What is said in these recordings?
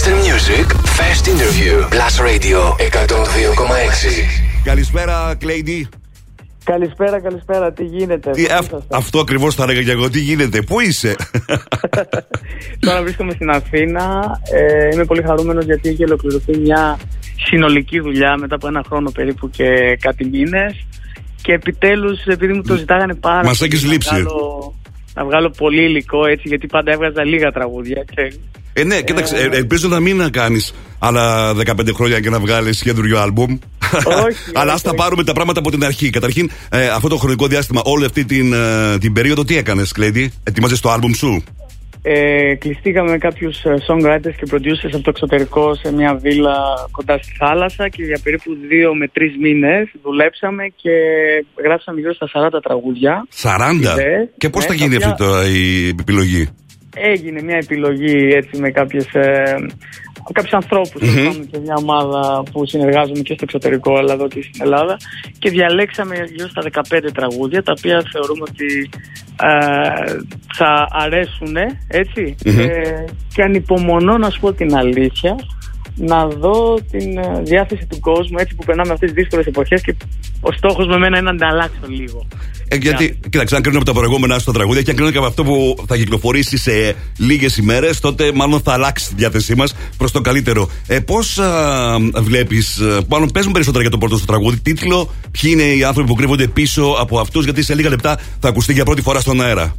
Mr. Music First Interview Plus Radio 102,6 Καλησπέρα, Κλέιντι. Καλησπέρα, καλησπέρα. Τι γίνεται, Τι, πώς αυ- είσαστε; αυτό ακριβώς θα έλεγα και εγώ. Τι γίνεται, πού είσαι; Τώρα βρίσκομαι στην Αθήνα. Ε, είμαι πολύ χαρούμενος γιατί έχει ολοκληρωθεί μια συνολική δουλειά μετά από ένα χρόνο περίπου και κάτι μήνες. Και επιτέλους, επειδή μου το ζητάγανε πάρα Μας πολύ, έχεις να λείψει. βγάλω- Να βγάλω πολύ υλικό έτσι, γιατί πάντα έβγαζα λίγα τραγούδια. Και... ε, ναι, κοίταξε, ε, ελπίζω να μην κάνεις άλλα 15 χρόνια και να βγάλεις καινούριο άλμπουμ. Όχι, Αλλά ας όχι, τα όχι. πάρουμε τα πράγματα από την αρχή. Καταρχήν, ε, αυτό το χρονικό διάστημα, όλη αυτή την, ε, την περίοδο, τι έκανες, Κλέιντι. Ετοιμάζε το άλμπουμ σου; Ε, κλειστήκαμε με κάποιους ε, songwriters και producers από το εξωτερικό σε μια βίλα κοντά στη θάλασσα και για περίπου δύο με τρεις μήνες δουλέψαμε και γράψαμε γύρω στα 40 τραγούδια. 40. Ιδέες. Και πώς Ναι, θα γίνει τα αυτή οποία- το, η επιλογή; Έγινε μια επιλογή έτσι με κάποιες, ε, κάποιους ανθρώπους Μμμ. mm και μια ομάδα που συνεργάζομαι και στο εξωτερικό αλλά εδώ και στην Ελλάδα και διαλέξαμε γύρω στα 15 τραγούδια τα οποία θεωρούμε ότι ε, θα αρέσουν έτσι Μμμ. ε, και ανυπομονώ να σου πω την αλήθεια να δω την ε, διάθεση του κόσμου έτσι που περνάμε αυτές τις δύσκολες εποχές και ο στόχος με μένα είναι να την αλλάξω λίγο. Ε, γιατί, κοίταξε, αν κρίνω από τα προηγούμενα στο τραγούδια και αν κρίνω και από αυτό που θα κυκλοφορήσει σε λίγες ημέρες, τότε μάλλον θα αλλάξει τη διάθεσή μας προς το καλύτερο. Ε, Πώς βλέπεις, μάλλον πε μου περισσότερα για το πρώτο στο τραγούδι, τίτλο, ποιοι είναι οι άνθρωποι που κρύβονται πίσω από αυτούς, γιατί σε λίγα λεπτά θα ακουστεί για πρώτη φορά στον αέρα.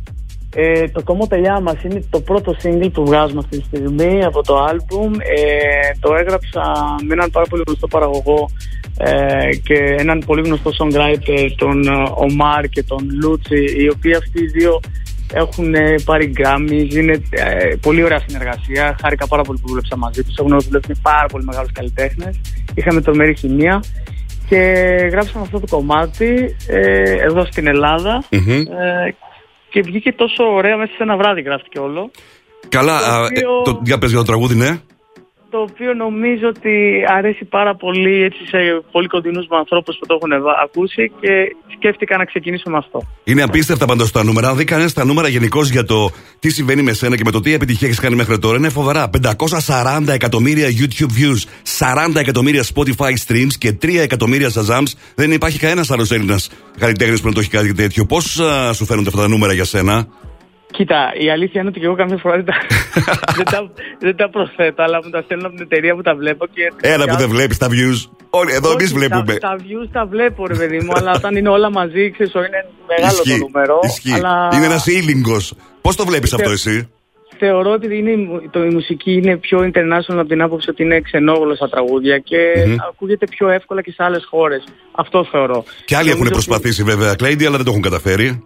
Ε, το κόμμα τελειά μας είναι το πρώτο single που βγάζουμε αυτή τη στιγμή από το άλμπουμ. Ε, το έγραψα με έναν πάρα πολύ γνωστό παραγωγό ε, και έναν πολύ γνωστό songwriter, τον ε, Ομάρ και τον Λούτσι, οι οποίοι αυτοί οι δύο έχουν ε, πάρει Grammys, είναι ε, πολύ ωραία συνεργασία. Χάρηκα πάρα πολύ που δούλεψα μαζί τους. Έχουν δουλέψει με πάρα πολύ μεγάλους καλλιτέχνες. Είχαμε τρομερή χημεία και γράψαμε αυτό το κομμάτι ε, εδώ στην Ελλάδα Μμμ. Ε, και βγήκε τόσο ωραία μέσα σε ένα βράδυ γράφτηκε όλο Καλά, Το α, ε, οποίο- το, για πες για το τραγούδι, ναι. Το οποίο νομίζω ότι αρέσει πάρα πολύ έτσι, σε πολύ κοντινούς μου ανθρώπους που το έχουν βα- ακούσει και σκέφτηκα να ξεκινήσω με αυτό. Είναι απίστευτα πάντως τα νούμερα. Αν δει κανένας τα νούμερα γενικώς για το τι συμβαίνει με σένα και με το τι επιτυχία έχεις κάνει μέχρι τώρα, είναι φοβερά. 540 εκατομμύρια YouTube views, 40 εκατομμύρια Spotify streams και 3 εκατομμύρια Shazams. Δεν υπάρχει κανένας άλλος Έλληνας καλλιτέχνης που να το έχει κάτι τέτοιο. Πώς σου φαίνονται αυτά τα νούμερα για σένα, Κοίτα, η αλήθεια είναι ότι και εγώ καμιά φορά δεν τα, δεν τα, δεν τα προσθέτω, αλλά μου τα στέλνω από την εταιρεία που τα βλέπω και... Ένα που δεν βλέπεις τα views. Όλοι εδώ εμείς Όχι, βλέπουμε. Τα, τα views τα βλέπω, ρε παιδί μου, αλλά όταν είναι όλα μαζί, ξέρεις, είναι μεγάλο Ισχύει. το νούμερο. Ισχύει. Αλλά Είναι ένας ήλιγκος. Πώς το βλέπεις αυτό εσύ; θεωρώ ότι είναι, η μου- το, η μουσική είναι πιο international από την άποψη ότι είναι ξενόγλωσσα τραγούδια και Μμμ. ακούγεται πιο εύκολα και σε άλλες χώρες. Αυτό θεωρώ. Και άλλοι έχουν Νομίζω ότι- προσπαθήσει βέβαια, Κλέιντι, αλλά δεν το έχουν καταφέρει.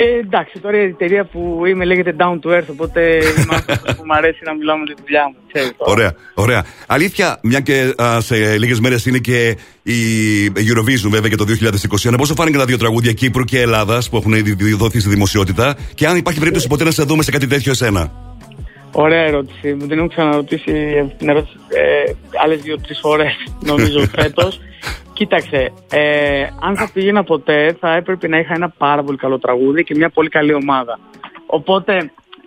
Ε, εντάξει, τώρα η εταιρεία που είμαι λέγεται Down to Earth, οπότε είμαι άνθρωπος που μου αρέσει να μιλάω με τη δουλειά μου. ξέρεις τώρα. Ωραία, ωραία. Αλήθεια, μια και α, σε λίγες μέρες είναι και η Eurovision, βέβαια, και το 2021. Πόσο φάνηκαν τα δύο τραγούδια Κύπρου και Ελλάδας που έχουν ήδη δοθεί στη δημοσιότητα και αν υπάρχει περίπτωση ποτέ να σε δούμε σε κάτι τέτοιο εσένα. Ωραία ερώτηση. Μου την έχω ξαναρωτήσει αυτή την ερώτηση ε, άλλες δύο-τρεις φορές, νομίζω, φέτος. Κοίταξε, ε, αν θα πήγαινα ποτέ, θα έπρεπε να είχα ένα πάρα πολύ καλό τραγούδι και μια πολύ καλή ομάδα. Οπότε,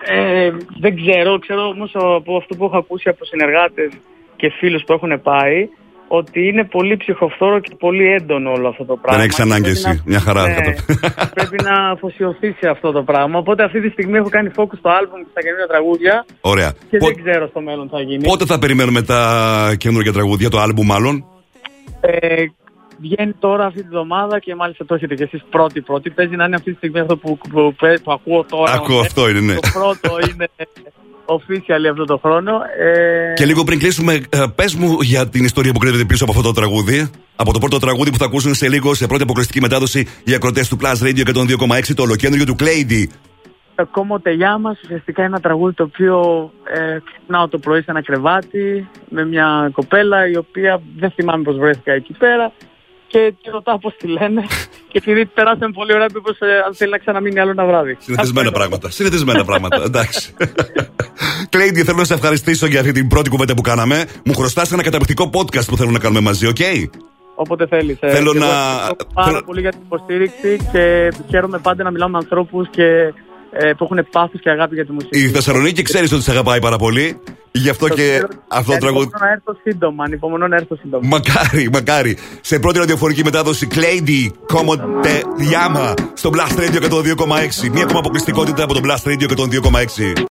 ε, δεν ξέρω, ξέρω όμως από αυτό που έχω ακούσει από συνεργάτες και φίλους που έχουν πάει, ότι είναι πολύ ψυχοφθόρο και πολύ έντονο όλο αυτό το πράγμα. έχεις Και ανάγκη πρέπει εσύ. να- Μια χαρά Ναι, θα το- πρέπει να αφοσιωθείς σε αυτό το πράγμα. Οπότε αυτή τη στιγμή έχω κάνει focus στο άλμπουμ και στα καινούργια τραγούδια Ωραία. και Πο- δεν ξέρω στο μέλλον τι θα γίνει. Πότε θα περιμένουμε τα καινούργια τραγούδια, το άλμπου μάλλον; Ε, βγαίνει τώρα αυτή τη βδομάδα και μάλιστα το έχετε και εσείς πρώτη πρώτη. Παίζει να είναι αυτή τη στιγμή αυτό που, που, που, που ακούω τώρα. Ακούω, αυτό είναι, ναι. Το πρώτο είναι official αυτό το χρόνο. Ε, Και λίγο πριν κλείσουμε, πες μου για την ιστορία που κρύβεται πίσω από αυτό το τραγούδι. Από το πρώτο τραγούδι που θα ακούσουν σε λίγο σε πρώτη αποκλειστική μετάδοση οι ακροτέ του Plus Radio 102,6, το ολοκέντρο του Clady. Το κόμμα τελειά μας ουσιαστικά είναι ένα τραγούδι το οποίο ε, ξυπνάω το πρωί σε ένα κρεβάτι με μια κοπέλα η οποία δεν θυμάμαι πώς βρέθηκα εκεί πέρα και τη ρωτάω πώς τη λένε και επειδή περάσαμε πολύ ωραία μήπως ε, αν θέλει να ξαναμείνει άλλο ένα βράδυ. Συνηθισμένα πράγματα. Συνηθισμένα πράγματα. Εντάξει. Κλέιντι, θέλω να σε ευχαριστήσω για αυτή την πρώτη κουβέντα που κάναμε. Μου χρωστάς ένα καταπληκτικό podcast που θέλω να κάνουμε μαζί, οκ; Όποτε θέλεις. ε. Θέλω Και εγώ να- ευχαριστώ πάρα θέλω- πολύ για την υποστήριξη και χαίρομαι πάντα να μιλάω με ανθρώπους και ε, που έχουν πάθος και αγάπη για τη μουσική. Η Θεσσαλονίκη ξέρεις ότι σε αγαπάει πάρα πολύ. Γι' αυτό και αυτό το τραγούδι. Ανυπομονώ να έρθω σύντομα. Ανυπομονώ να έρθω σύντομα. Μακάρι, μακάρι. Σε πρώτη ραδιοφορική μετάδοση Clady Comote Yama στο Blast Radio 102,6. Μία ακόμα αποκλειστικότητα από το Blast Radio 102,6.